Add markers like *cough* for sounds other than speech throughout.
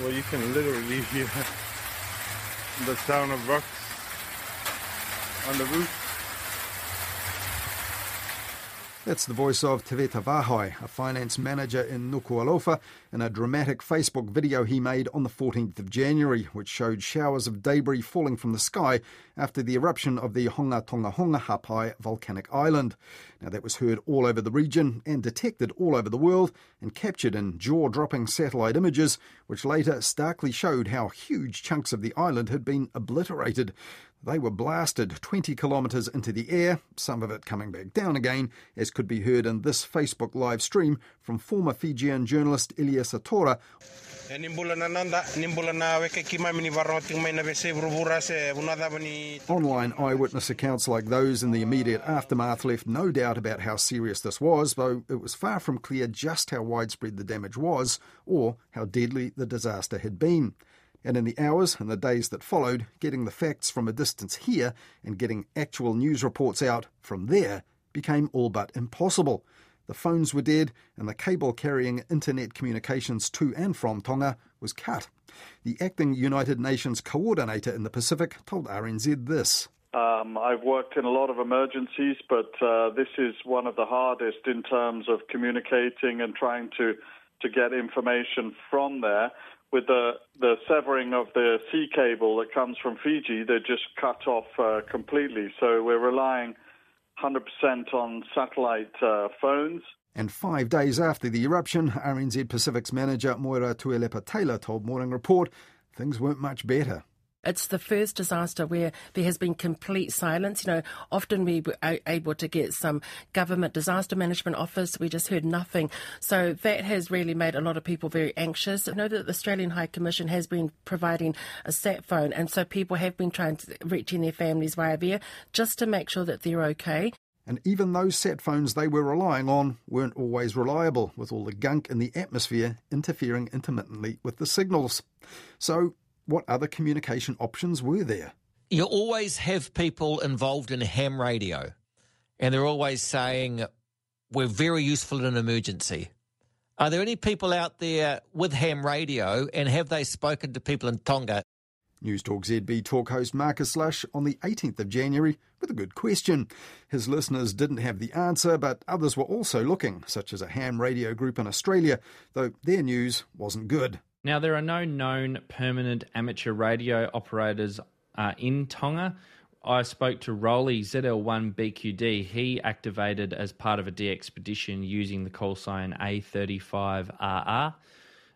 Well, you can literally *laughs* hear the sound of rocks on the roof. That's the voice of Teveta Vahoi, a finance manager in Nuku'alofa, in a dramatic Facebook video he made on the 14th of January, which showed showers of debris falling from the sky after the eruption of the Hunga Tonga Hunga Ha'apai volcanic island. Now, that was heard all over the region and detected all over the world and captured in jaw dropping satellite images, which later starkly showed how huge chunks of the island had been obliterated. They were blasted 20 kilometres into the air, some of it coming back down again, as could be heard in this Facebook live stream from former Fijian journalist Ilia Satora. Online eyewitness accounts like those in the immediate aftermath left no doubt about how serious this was, though it was far from clear just how widespread the damage was or how deadly the disaster had been and in the hours and the days that followed, getting the facts from a distance here and getting actual news reports out from there became all but impossible. The phones were dead, and the cable carrying internet communications to and from Tonga was cut. The acting United Nations coordinator in the Pacific told RNZ this. Um, I've worked in a lot of emergencies, but uh, this is one of the hardest in terms of communicating and trying to, to get information from there with the, the severing of the sea cable that comes from Fiji, they're just cut off uh, completely. So we're relying 100% on satellite uh, phones. And five days after the eruption, RNZ Pacific's manager Moera Tuilaepa Taylor told Morning Report things weren't much better. It's the first disaster where there has been complete silence. You know, often we were able to get some government disaster management office. We just heard nothing. So that has really made a lot of people very anxious. I know that the Australian High Commission has been providing a sat phone, and so people have been trying to reach in their families via there just to make sure that they're okay. And even those sat phones they were relying on weren't always reliable, with all the gunk in the atmosphere interfering intermittently with the signals. So what other communication options were there? You always have people involved in ham radio, and they're always saying, We're very useful in an emergency. Are there any people out there with ham radio, and have they spoken to people in Tonga? News Talk ZB talk host Marcus Lush on the 18th of January with a good question. His listeners didn't have the answer, but others were also looking, such as a ham radio group in Australia, though their news wasn't good. Now, there are no known permanent amateur radio operators uh, in Tonga. I spoke to Rolly ZL1BQD. He activated as part of a DXpedition using the call sign A35RR.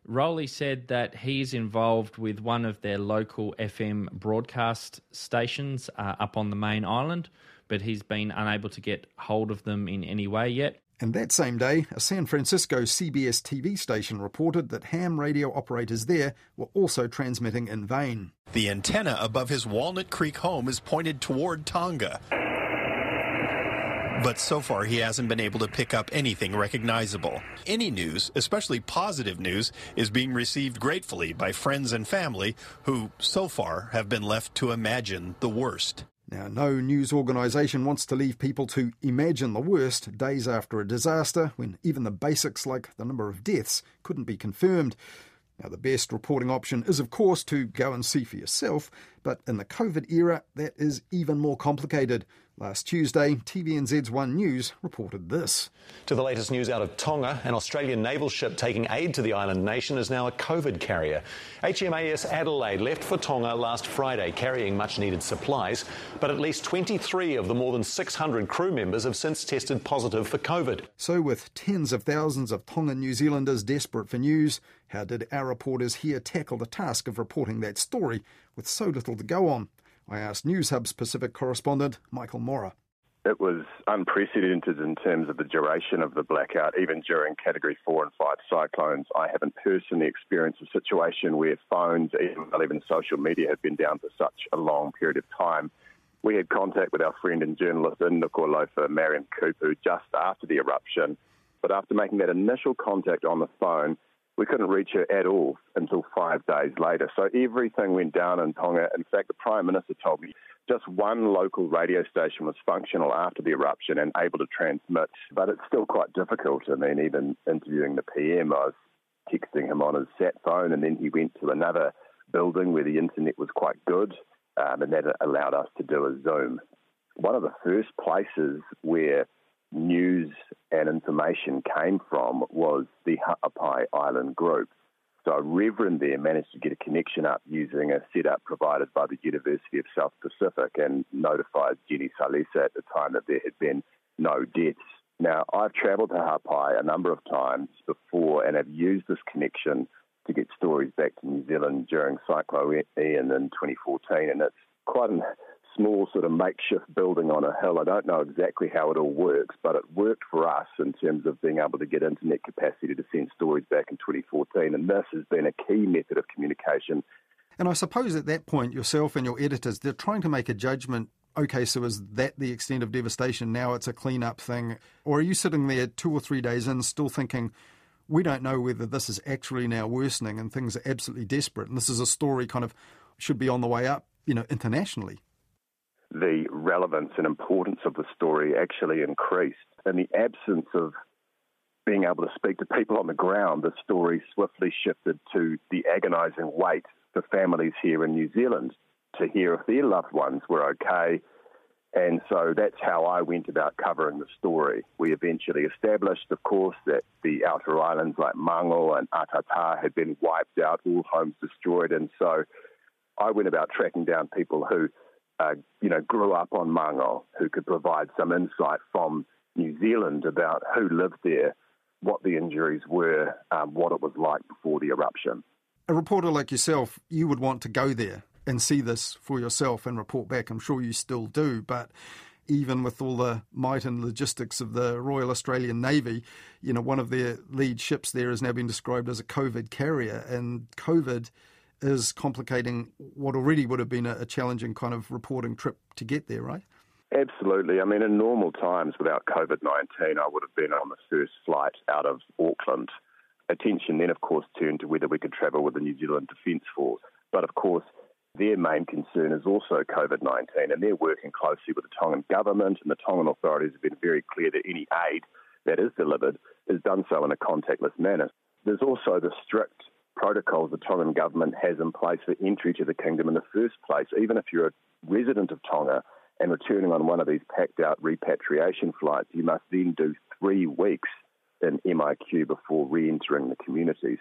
Rolly said that he is involved with one of their local FM broadcast stations uh, up on the main island, but he's been unable to get hold of them in any way yet. And that same day, a San Francisco CBS TV station reported that ham radio operators there were also transmitting in vain. The antenna above his Walnut Creek home is pointed toward Tonga. But so far, he hasn't been able to pick up anything recognizable. Any news, especially positive news, is being received gratefully by friends and family who, so far, have been left to imagine the worst. Now, no news organisation wants to leave people to imagine the worst days after a disaster when even the basics like the number of deaths couldn't be confirmed. Now, the best reporting option is, of course, to go and see for yourself, but in the COVID era, that is even more complicated. Last Tuesday, TVNZ's One News reported this. To the latest news out of Tonga, an Australian naval ship taking aid to the island nation is now a COVID carrier. HMAS Adelaide left for Tonga last Friday carrying much needed supplies, but at least 23 of the more than 600 crew members have since tested positive for COVID. So, with tens of thousands of Tongan New Zealanders desperate for news, how did our reporters here tackle the task of reporting that story with so little to go on? I asked Newshub's Pacific correspondent Michael Morrah. It was unprecedented in terms of the duration of the blackout. Even during Category 4 and 5 cyclones, I haven't personally experienced a situation where phones, even, even social media, have been down for such a long period of time. We had contact with our friend and journalist in Nuku'alofa, Marian Kupu, just after the eruption. But after making that initial contact on the phone, we couldn't reach her at all until five days later. So everything went down in Tonga. In fact, the Prime Minister told me just one local radio station was functional after the eruption and able to transmit, but it's still quite difficult. I mean, even interviewing the PM, I was texting him on his sat phone, and then he went to another building where the internet was quite good, um, and that allowed us to do a Zoom. One of the first places where news and information came from was the Ha'apai Island Group. So a reverend there managed to get a connection up using a setup provided by the University of South Pacific and notified Jenny Salesa at the time that there had been no deaths. Now, I've travelled to Ha'apai a number of times before and have used this connection to get stories back to New Zealand during Cyclone Ian in 2014, and it's quite an small sort of makeshift building on a hill. I don't know exactly how it all works, but it worked for us in terms of being able to get internet capacity to send stories back in 2014. And this has been a key method of communication. And I suppose at that point, yourself and your editors, they're trying to make a judgment. Okay, so is that the extent of devastation? Now it's a clean up thing. Or are you sitting there two or three days in still thinking, we don't know whether this is actually now worsening and things are absolutely desperate. And this is a story kind of should be on the way up, you know, internationally the relevance and importance of the story actually increased. In the absence of being able to speak to people on the ground, the story swiftly shifted to the agonising wait for families here in New Zealand to hear if their loved ones were okay. And so that's how I went about covering the story. We eventually established, of course, that the outer islands like Mango and Atata had been wiped out, all homes destroyed. And so I went about tracking down people who uh, you know, grew up on Mango, who could provide some insight from New Zealand about who lived there, what the injuries were, um, what it was like before the eruption. A reporter like yourself, you would want to go there and see this for yourself and report back. I'm sure you still do, but even with all the might and logistics of the Royal Australian Navy, you know, one of their lead ships there has now been described as a COVID carrier, and COVID is complicating what already would have been a, challenging kind of reporting trip to get there, right? Absolutely. I mean, in normal times without COVID 19, I would have been on the first flight out of Auckland. Attention then, of course, turned to whether we could travel with the New Zealand Defence Force. But of course, their main concern is also COVID 19, and they're working closely with the Tongan government, and the Tongan authorities have been very clear that any aid that is delivered is done so in a contactless manner. There's also the strict protocols the Tongan government has in place for entry to the kingdom in the first place. Even if you're a resident of Tonga and returning on one of these packed out repatriation flights, you must then do three weeks in MIQ before re entering the communities.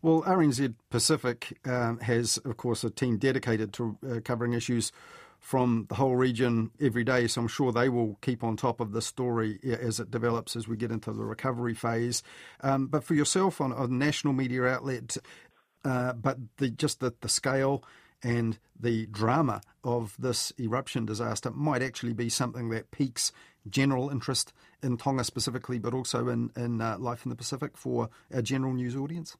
Well, RNZ Pacific um, has, of course, a team dedicated to uh, covering issues from the whole region every day. So I'm sure they will keep on top of the story as it develops as we get into the recovery phase. Um, but for yourself on a national media outlet, uh, but the, just the, the scale and the drama of this eruption disaster might actually be something that piques general interest in Tonga specifically, but also in, in uh, life in the Pacific for a general news audience?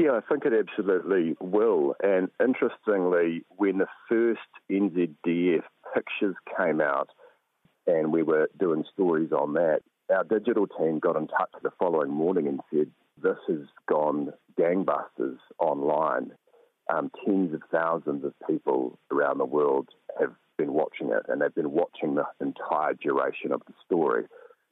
Yeah, I think it absolutely will. And interestingly, when the first NZDF pictures came out and we were doing stories on that, our digital team got in touch the following morning and said, This has gone gangbusters online. Um, tens of thousands of people around the world have been watching it, and they've been watching the entire duration of the story.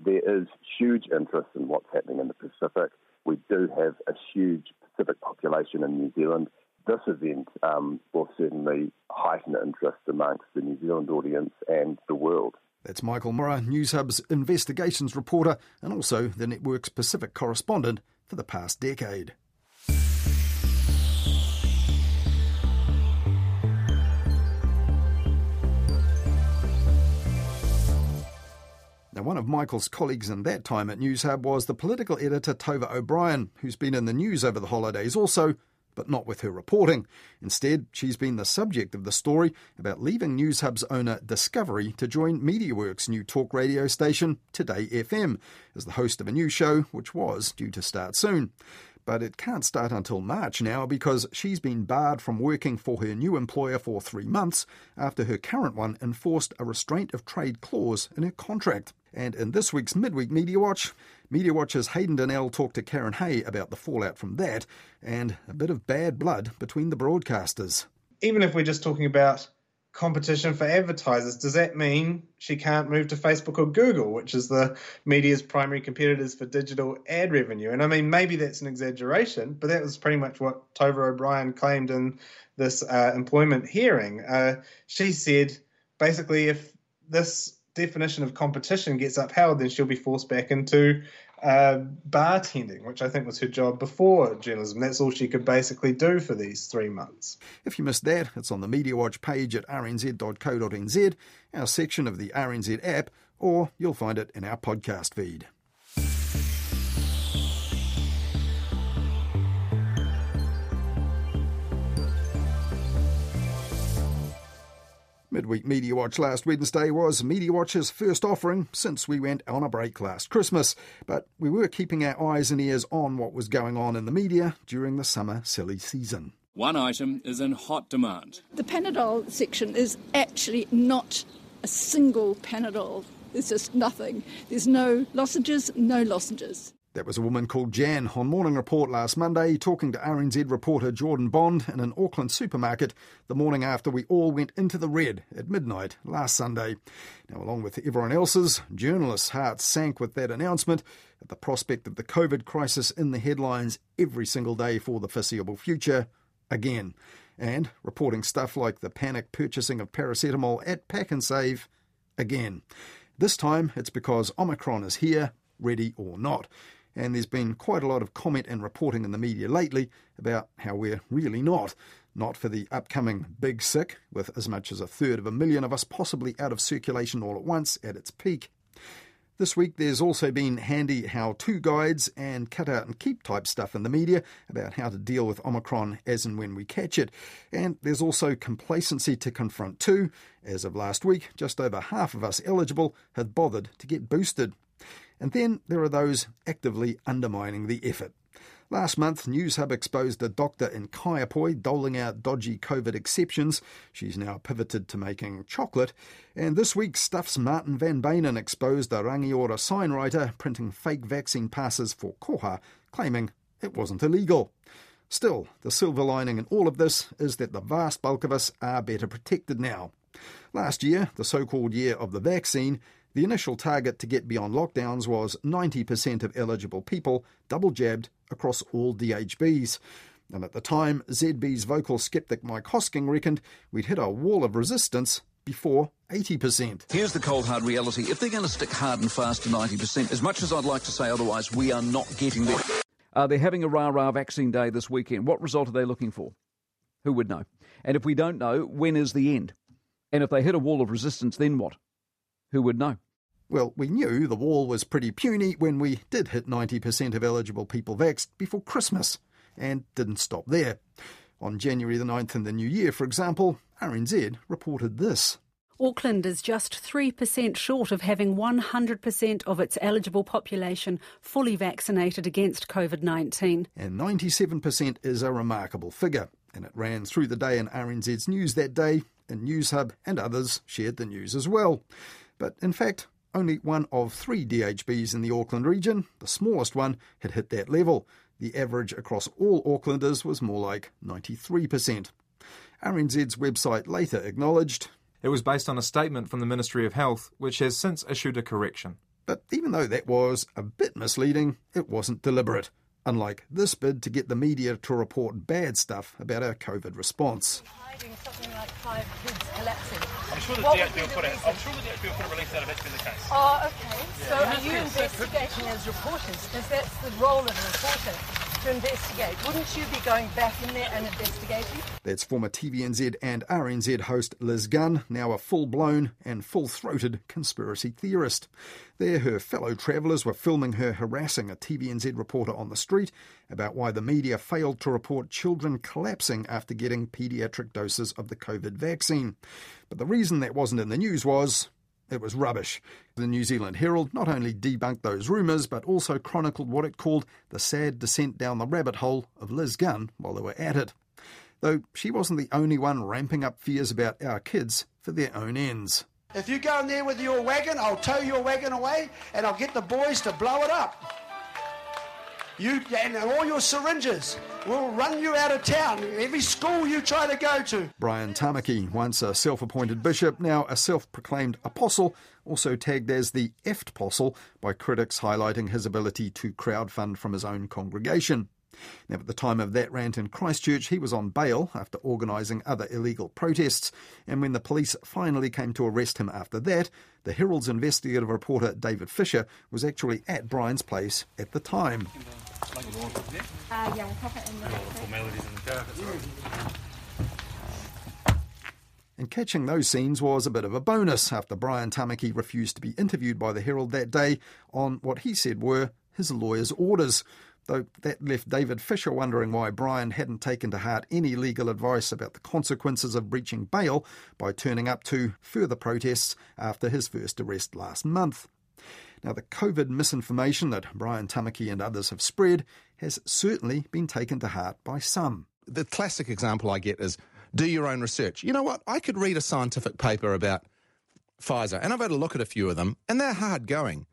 There is huge interest in what's happening in the Pacific. We do have a huge Pacific population in New Zealand. This event um, will certainly heighten interest amongst the New Zealand audience and the world. That's Michael Morrah, Newshub's investigations reporter and also the network's Pacific correspondent for the past decade. Now, one of Michael's colleagues in that time at Newshub was the political editor Tova O'Brien, who's been in the news over the holidays also, but not with her reporting. Instead, she's been the subject of the story about leaving Newshub's owner Discovery to join MediaWorks' new talk radio station, Today FM, as the host of a new show which was due to start soon but it can't start until March now because she's been barred from working for her new employer for three months after her current one enforced a restraint of trade clause in her contract. And in this week's Midweek Media Watch, Media Watch's Hayden Donnell talked to Karen Hay about the fallout from that and a bit of bad blood between the broadcasters. Even if we're just talking about competition for advertisers, does that mean she can't move to Facebook or Google, which is the media's primary competitors for digital ad revenue? And I mean, maybe that's an exaggeration, but that was pretty much what Tova O'Brien claimed in this uh, employment hearing. Uh, she said basically, if this definition of competition gets upheld, then she'll be forced back into uh, bartending, which I think was her job before journalism. That's all she could basically do for these three months. If you missed that, it's on the Media Watch page at rnz.co.nz, our section of the RNZ app, or you'll find it in our podcast feed. Midweek Media Watch last Wednesday was Media Watch's first offering since we went on a break last Christmas, but we were keeping our eyes and ears on what was going on in the media during the summer silly season. One item is in hot demand. The Panadol section is actually not a single Panadol. There's just nothing. There's no lozenges, no lozenges. That was a woman called Jan on Morning Report last Monday, talking to RNZ reporter Jordan Bond in an Auckland supermarket the morning after we all went into the red at midnight last Sunday. Now, along with everyone else's, journalists' hearts sank with that announcement at the prospect of the COVID crisis in the headlines every single day for the foreseeable future again. And reporting stuff like the panic purchasing of paracetamol at Pak'nSave again. This time it's because Omicron is here, ready or not and there's been quite a lot of comment and reporting in the media lately about how we're really not. Not for the upcoming big sick, with as much as a third of a million of us possibly out of circulation all at once at its peak. This week there's also been handy how to guides and cut out and keep type stuff in the media about how to deal with Omicron as and when we catch it. And there's also complacency to confront too. As of last week, just over half of us eligible had bothered to get boosted. And then there are those actively undermining the effort. Last month, Newshub exposed a doctor in Kaiapoi doling out dodgy COVID exceptions. She's now pivoted to making chocolate. And this week, Stuff's Martin van Beynen exposed a Rangiora signwriter printing fake vaccine passes for Koha, claiming it wasn't illegal. Still, the silver lining in all of this is that the vast bulk of us are better protected now. Last year, the so called year of the vaccine, the initial target to get beyond lockdowns was 90% of eligible people double jabbed across all DHBs. And at the time, ZB's vocal skeptic Mike Hosking reckoned we'd hit a wall of resistance before 80%. Here's the cold hard reality. If they're going to stick hard and fast to 90%, as much as I'd like to say otherwise, we are not getting there. Uh, they're having a rah rah vaccine day this weekend. What result are they looking for? Who would know? And if we don't know, when is the end? And if they hit a wall of resistance, then what? Who would know? Well, we knew the wall was pretty puny when we did hit 90% of eligible people vaxxed before Christmas, and didn't stop there. On January the 9th in the new year, for example, RNZ reported this. Auckland is just 3% short of having 100% of its eligible population fully vaccinated against COVID 19. And 97% is a remarkable figure, and it ran through the day in RNZ's news that day, and Newshub and others shared the news as well. But in fact, only one of three DHBs in the Auckland region, the smallest one, had hit that level. The average across all Aucklanders was more like 93%. RNZ's website later acknowledged it was based on a statement from the Ministry of Health, which has since issued a correction. But even though that was a bit misleading, it wasn't deliberate, unlike this bid to get the media to report bad stuff about our COVID response. Like five kids collapsing. I'm sure the DHB will put it. I'm sure the DHB put a release out if that's been the case. Oh, okay. So are you investigating as reporters? Because that's the role of a reporter to investigate. Wouldn't you be going back in there and investigating? That's former TVNZ and RNZ host Liz Gunn, now a full blown and full throated conspiracy theorist. There, her fellow travellers were filming her harassing a TVNZ reporter on the street about why the media failed to report children collapsing after getting paediatric doses of the COVID vaccine. But the reason that wasn't in the news was it was rubbish. The New Zealand Herald not only debunked those rumours, but also chronicled what it called the sad descent down the rabbit hole of Liz Gunn while they were at it. Though she wasn't the only one ramping up fears about our kids for their own ends. If you go in there with your wagon, I'll tow your wagon away and I'll get the boys to blow it up. You and all your syringes will run you out of town. Every school you try to go to. Brian Tamaki, once a self appointed bishop, now a self proclaimed apostle, also tagged as the EFT apostle by critics highlighting his ability to crowdfund from his own congregation. Now, at the time of that rant in Christchurch, he was on bail after organising other illegal protests. And when the police finally came to arrest him after that, the Herald's investigative reporter David Fisher was actually at Brian's place at the time. And catching those scenes was a bit of a bonus after Brian Tamaki refused to be interviewed by the Herald that day on what he said were his lawyer's orders though that left David Fisher wondering why Brian hadn't taken to heart any legal advice about the consequences of breaching bail by turning up to further protests after his first arrest last month. Now, the COVID misinformation that Brian Tamaki and others have spread has certainly been taken to heart by some. The classic example I get is do your own research. You know what? I could read a scientific paper about Pfizer, and I've had a look at a few of them, and they're hard going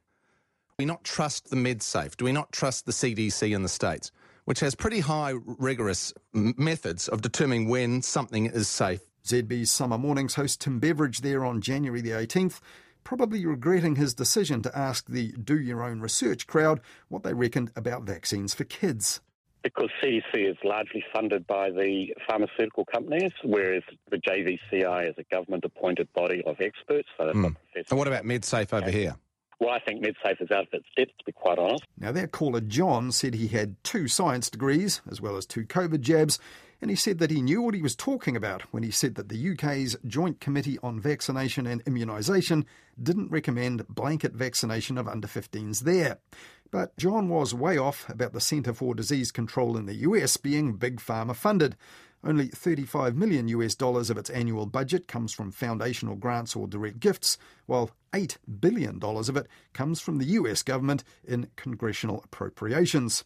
we not trust the MedSafe? Do we not trust the CDC in the States, which has pretty high, rigorous methods of determining when something is safe? ZB's Summer Mornings host Tim Beveridge there on January the 18th, probably regretting his decision to ask the do your own research crowd what they reckoned about vaccines for kids because CDC is largely funded by the pharmaceutical companies, whereas the JVCI is a government appointed body of experts. So mm. And what about MedSafe over here? Well, I think MedSafe is out of its depth, to be quite honest. Now, their caller John said he had two science degrees as well as two COVID jabs, and he said that he knew what he was talking about when he said that the UK's Joint Committee on Vaccination and Immunisation didn't recommend blanket vaccination of under 15s there. But John was way off about the Centre for Disease Control in the US being big pharma funded. Only 35 million US dollars of its annual budget comes from foundational grants or direct gifts, while $8 billion of it comes from the US government in congressional appropriations.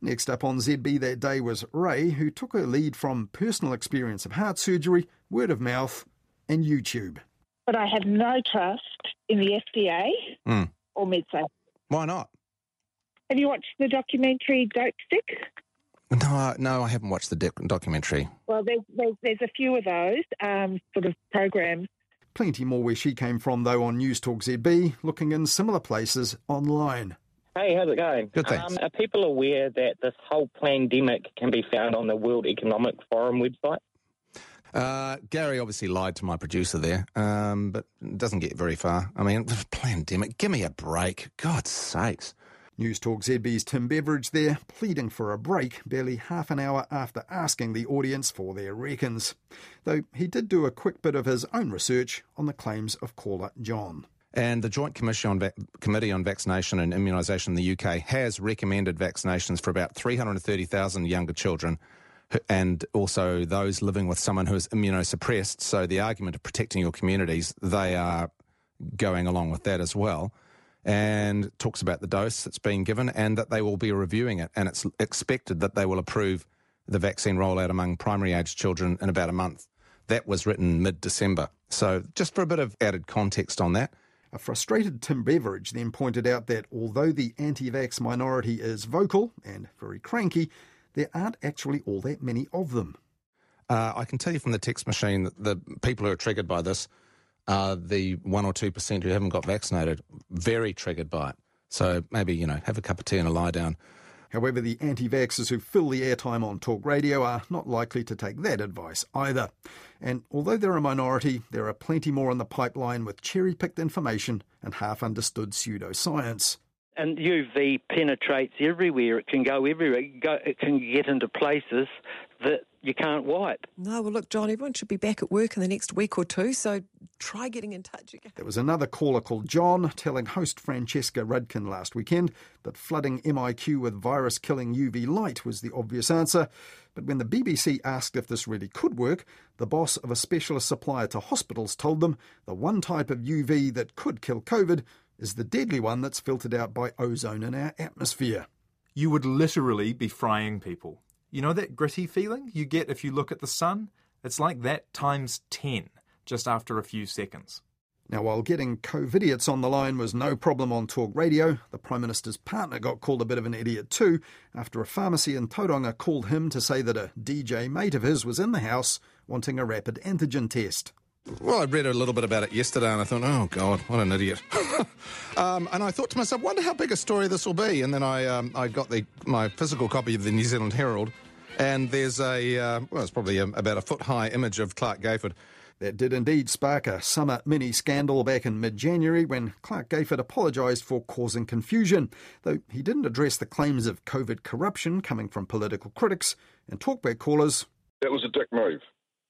Next up on ZB that day was Ray, who took her lead from personal experience of heart surgery, word of mouth, and YouTube. But I have no trust in the FDA mm. or MedSafe. Why not? Have you watched the documentary Dope Stick? No, no, I haven't watched the documentary. Well, there's, there's, there's a few of those um, sort of programs. Plenty more where she came from, though, on News Talk ZB, looking in similar places online. Hey, how's it going? Good, thanks. Um, are people aware that this whole pandemic can be found on the World Economic Forum website? Uh, Gary obviously lied to my producer there, um, but doesn't get very far. I mean, *laughs* pandemic, give me a break. God's sakes. News Talk ZB's Tim Beveridge there, pleading for a break barely half an hour after asking the audience for their reckons. Though he did do a quick bit of his own research on the claims of caller John. And the Joint on Va- Committee on Vaccination and Immunisation in the UK has recommended vaccinations for about 330,000 younger children and also those living with someone who is immunosuppressed. So the argument of protecting your communities, they are going along with that as well and talks about the dose that's being given and that they will be reviewing it. And it's expected that they will approve the vaccine rollout among primary age children in about a month. That was written mid December. So, just for a bit of added context on that. A frustrated Tim Beveridge then pointed out that although the anti vax minority is vocal and very cranky, there aren't actually all that many of them. Uh, I can tell you from the text machine that the people who are triggered by this are the one or two percent who haven't got vaccinated very triggered by it. So maybe you know have a cup of tea and a lie down. However, the anti vaxxers who fill the airtime on talk radio are not likely to take that advice either. And although they're a minority, there are plenty more in the pipeline with cherry picked information and half understood pseudoscience. And UV penetrates everywhere. It can go everywhere. It, it can get into places that you can't wipe. No, well, look, John, everyone should be back at work in the next week or two, so try getting in touch again. There was another caller called John telling host Francesca Rudkin last weekend that flooding MIQ with virus killing UV light was the obvious answer. But when the BBC asked if this really could work, the boss of a specialist supplier to hospitals told them the one type of UV that could kill COVID is the deadly one that's filtered out by ozone in our atmosphere. You would literally be frying people. You know that gritty feeling you get if you look at the sun? It's like that times 10 just after a few seconds. Now, while getting COVIDiots on the line was no problem on talk radio, the Prime Minister's partner got called a bit of an idiot too after a pharmacy in Tauranga called him to say that a DJ mate of his was in the house wanting a rapid antigen test. Well, I read a little bit about it yesterday and I thought, oh, God, what an idiot. *laughs* um, and I thought to myself, wonder how big a story this will be. And then I, um, I got the, my physical copy of the New Zealand Herald, and there's a, uh, well, it's probably a, about a foot high image of Clark Gayford that did indeed spark a summer mini scandal back in mid January when Clark Gayford apologised for causing confusion, though he didn't address the claims of COVID corruption coming from political critics and talkback callers. That was a dick move.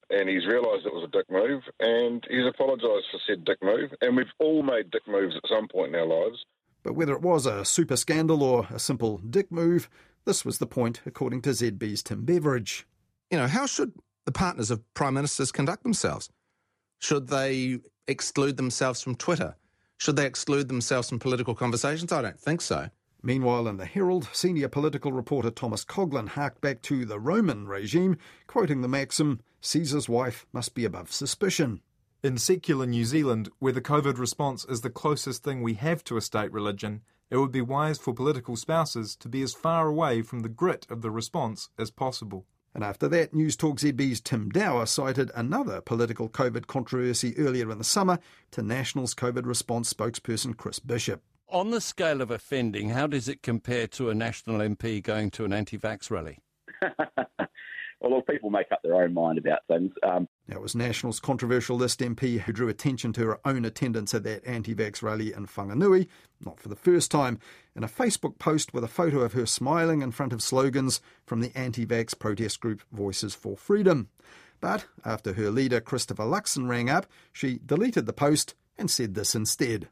And he's realised it was a dick move, and he's apologised for said dick move. And we've all made dick moves at some point in our lives. But whether it was a super scandal or a simple dick move, this was the point, according to ZB's Tim Beveridge. You know, how should the partners of prime ministers conduct themselves? Should they exclude themselves from Twitter? Should they exclude themselves from political conversations? I don't think so. Meanwhile, in the Herald, senior political reporter Thomas Coughlan harked back to the Roman regime, quoting the maxim Caesar's wife must be above suspicion. In secular New Zealand, where the COVID response is the closest thing we have to a state religion, it would be wise for political spouses to be as far away from the grit of the response as possible. And after that, News Talk ZB's Tim Dower cited another political COVID controversy earlier in the summer to National's COVID response spokesperson Chris Bishop. On the scale of offending, how does it compare to a National MP going to an anti vax rally? *laughs* well, people make up their own mind about things. Um, now, it was National's controversial list MP who drew attention to her own attendance at that anti vax rally in Whanganui, not for the first time, in a Facebook post with a photo of her smiling in front of slogans from the anti vax protest group Voices for Freedom. But after her leader, Christopher Luxon, rang up, she deleted the post and said this instead.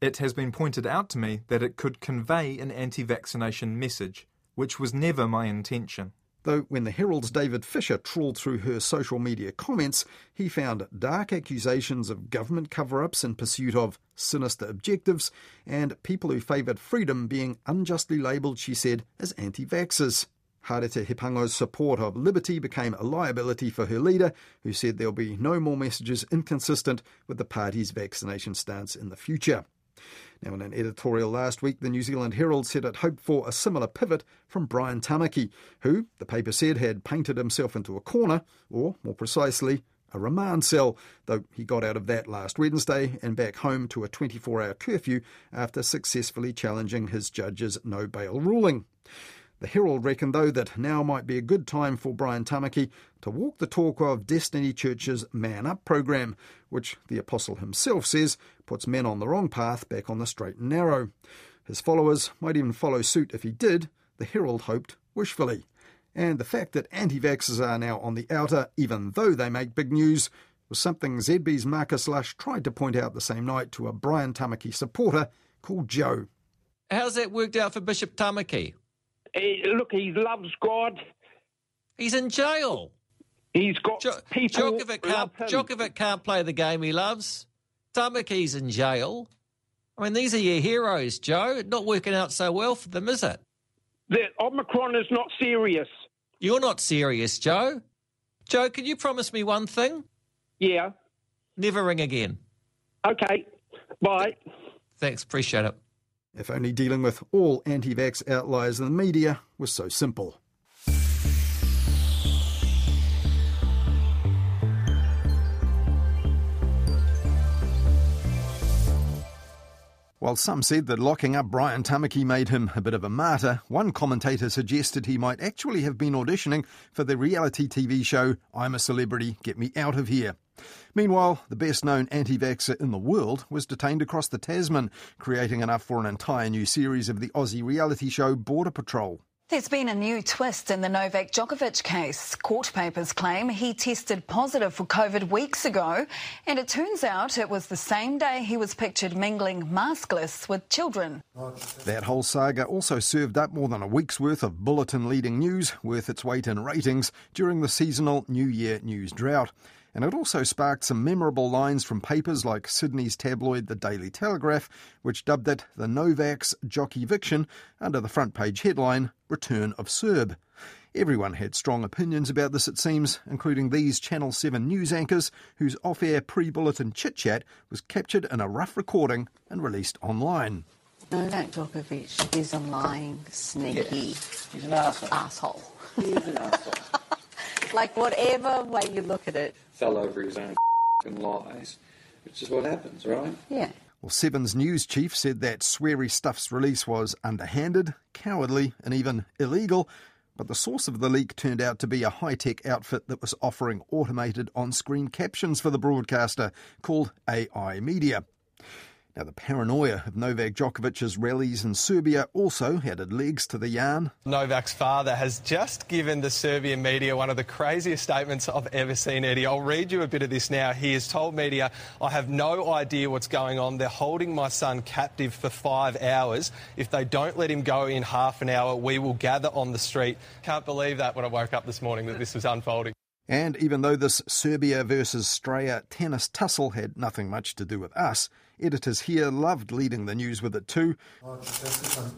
It has been pointed out to me that it could convey an anti vaccination message, which was never my intention. Though when the Herald's David Fisher trawled through her social media comments, he found dark accusations of government cover ups in pursuit of sinister objectives and people who favoured freedom being unjustly labelled, she said, as anti vaxxers. Harete Hipango's support of liberty became a liability for her leader, who said there'll be no more messages inconsistent with the party's vaccination stance in the future. Now, in an editorial last week, the New Zealand Herald said it hoped for a similar pivot from Brian Tamaki, who, the paper said, had painted himself into a corner, or more precisely, a remand cell, though he got out of that last Wednesday and back home to a 24 hour curfew after successfully challenging his judge's no bail ruling. The Herald reckoned, though, that now might be a good time for Brian Tamaki to walk the talk of Destiny Church's Man Up program, which the Apostle himself says puts men on the wrong path back on the straight and narrow. His followers might even follow suit if he did, the Herald hoped wishfully. And the fact that anti vaxxers are now on the outer, even though they make big news, was something ZB's Marcus Lush tried to point out the same night to a Brian Tamaki supporter called Joe. How's that worked out for Bishop Tamaki? He, look, he loves God. He's in jail. He's got jo- people. Djokovic can't, Djokovic can't play the game he loves. Tamaki's in jail. I mean, these are your heroes, Joe. Not working out so well for them, is it? The Omicron is not serious. You're not serious, Joe. Joe, can you promise me one thing? Yeah. Never ring again. Okay. Bye. Thanks. Appreciate it. If only dealing with all anti vax outliers in the media was so simple. While some said that locking up Brian Tamaki made him a bit of a martyr, one commentator suggested he might actually have been auditioning for the reality TV show I'm a Celebrity, Get Me Out of Here. Meanwhile, the best known anti vaxxer in the world was detained across the Tasman, creating enough for an entire new series of the Aussie reality show Border Patrol. There's been a new twist in the Novak Djokovic case. Court papers claim he tested positive for COVID weeks ago, and it turns out it was the same day he was pictured mingling maskless with children. That whole saga also served up more than a week's worth of bulletin leading news, worth its weight in ratings, during the seasonal New Year news drought and it also sparked some memorable lines from papers like Sydney's tabloid The Daily Telegraph, which dubbed it the Novak's jockey viction under the front page headline Return of Serb. Everyone had strong opinions about this, it seems, including these Channel 7 news anchors whose off air pre bulletin chit chat was captured in a rough recording and released online. Novak Djokovic is a lying, sneaky yes. He's an asshole. asshole. He is an asshole. *laughs* like, whatever way you look at it. Fell over his own lies, which is what happens, right? Yeah. Well, Seven's news chief said that Sweary Stuff's release was underhanded, cowardly, and even illegal, but the source of the leak turned out to be a high tech outfit that was offering automated on screen captions for the broadcaster called AI Media. Now, the paranoia of Novak Djokovic's rallies in Serbia also added legs to the yarn. Novak's father has just given the Serbian media one of the craziest statements I've ever seen, Eddie. I'll read you a bit of this now. He has told media, I have no idea what's going on. They're holding my son captive for five hours. If they don't let him go in half an hour, we will gather on the street. Can't believe that when I woke up this morning that this was unfolding. And even though this Serbia versus Straya tennis tussle had nothing much to do with us, editors here loved leading the news with it too.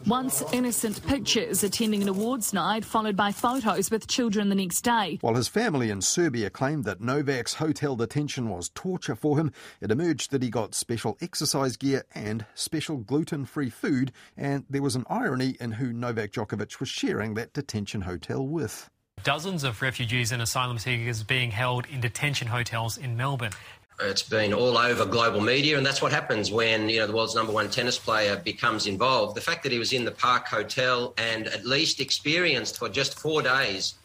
Once innocent pictures attending an awards night, followed by photos with children the next day. While his family in Serbia claimed that Novak's hotel detention was torture for him, it emerged that he got special exercise gear and special gluten free food, and there was an irony in who Novak Djokovic was sharing that detention hotel with. Dozens of refugees and asylum seekers being held in detention hotels in Melbourne. It's been all over global media, and that's what happens when you know the world's number one tennis player becomes involved. The fact that he was in the Park Hotel and at least experienced for just four days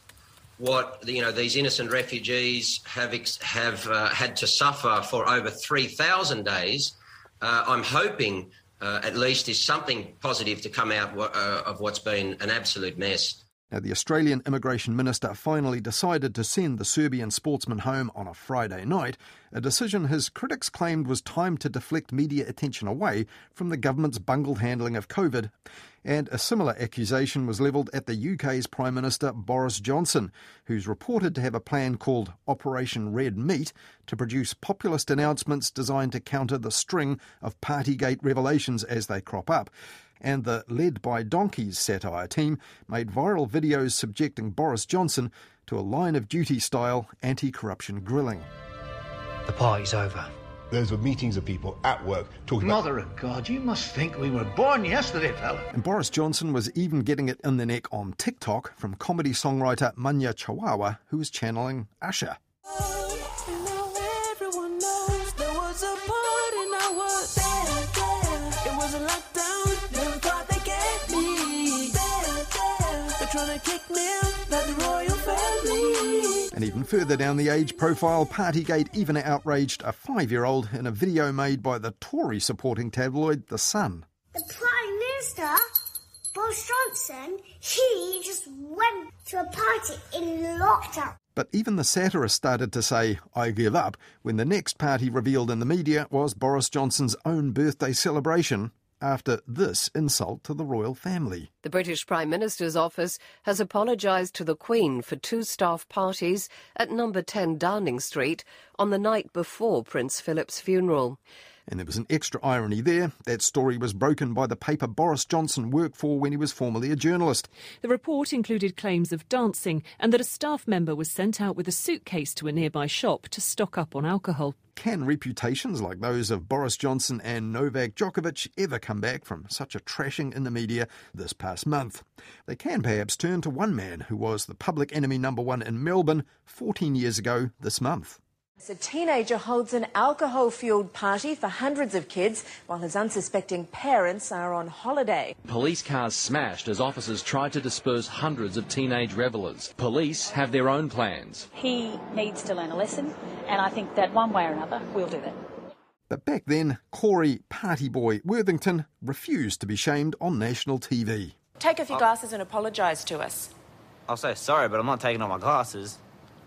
what you know these innocent refugees have have uh, had to suffer for over three thousand days. Uh, I'm hoping uh, at least is something positive to come out uh, of what's been an absolute mess. Now, the Australian Immigration Minister finally decided to send the Serbian sportsman home on a Friday night, a decision his critics claimed was timed to deflect media attention away from the government's bungled handling of COVID. And a similar accusation was levelled at the UK's Prime Minister Boris Johnson, who's reported to have a plan called Operation Red Meat to produce populist announcements designed to counter the string of Partygate revelations as they crop up and the Led by Donkeys satire team made viral videos subjecting Boris Johnson to a line of duty style anti corruption grilling. The party's over. Those were meetings of people at work talking Mother about. of God, you must think we were born yesterday, fella. And Boris Johnson was even getting it in the neck on TikTok from comedy songwriter Munya Chawawa, who was channeling Usher. And even further down the age profile, Partygate even outraged a five year old in a video made by the Tory supporting tabloid The Sun. The Prime Minister, Boris Johnson, he just went to a party in lockdown. But even the satirist started to say, I give up, when the next party revealed in the media was Boris Johnson's own birthday celebration after this insult to the royal family. The British Prime Minister's office has apologised to the Queen for two staff parties at number 10 Downing Street on the night before Prince Philip's funeral. And there was an extra irony there. That story was broken by the paper Boris Johnson worked for when he was formerly a journalist. The report included claims of dancing and that a staff member was sent out with a suitcase to a nearby shop to stock up on alcohol. Can reputations like those of Boris Johnson and Novak Djokovic ever come back from such a trashing in the media this past month? They can perhaps turn to one man who was the public enemy number one in Melbourne 14 years ago this month. A teenager holds an alcohol fueled party for hundreds of kids while his unsuspecting parents are on holiday. Police cars smashed as officers tried to disperse hundreds of teenage revellers. Police have their own plans. He needs to learn a lesson, and I think that one way or another we'll do that. But back then, Corey Party Boy Worthington refused to be shamed on national TV. Take off your glasses and apologise to us. I'll say sorry, but I'm not taking off my glasses.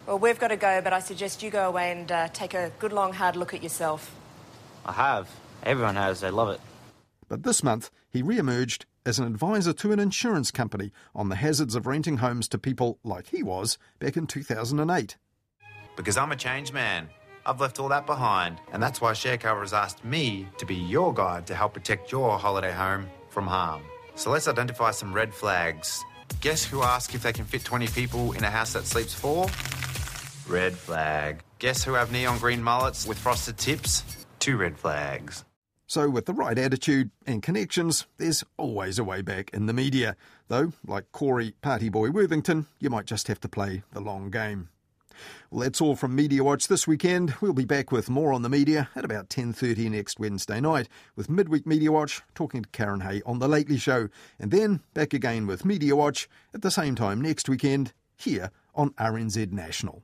Well, we've got to go, but I suggest you go away and uh, take a good long hard look at yourself. I have. Everyone has. They love it. But this month, he re emerged as an advisor to an insurance company on the hazards of renting homes to people like he was back in 2008. Because I'm a changed man. I've left all that behind, and that's why ShareCover has asked me to be your guide to help protect your holiday home from harm. So let's identify some red flags Guess who asked if they can fit 20 people in a house that sleeps four? Red flag. Guess who have neon green mullets with frosted tips? Two red flags. So, with the right attitude and connections, there's always a way back in the media. Though, like Corey Party Boy Worthington, you might just have to play the long game. Well, that's all from Media Watch this weekend. We'll be back with more on the media at about 10.30 next Wednesday night with Midweek Media Watch talking to Karen Hay on The Lately Show. And then back again with Media Watch at the same time next weekend here on RNZ National.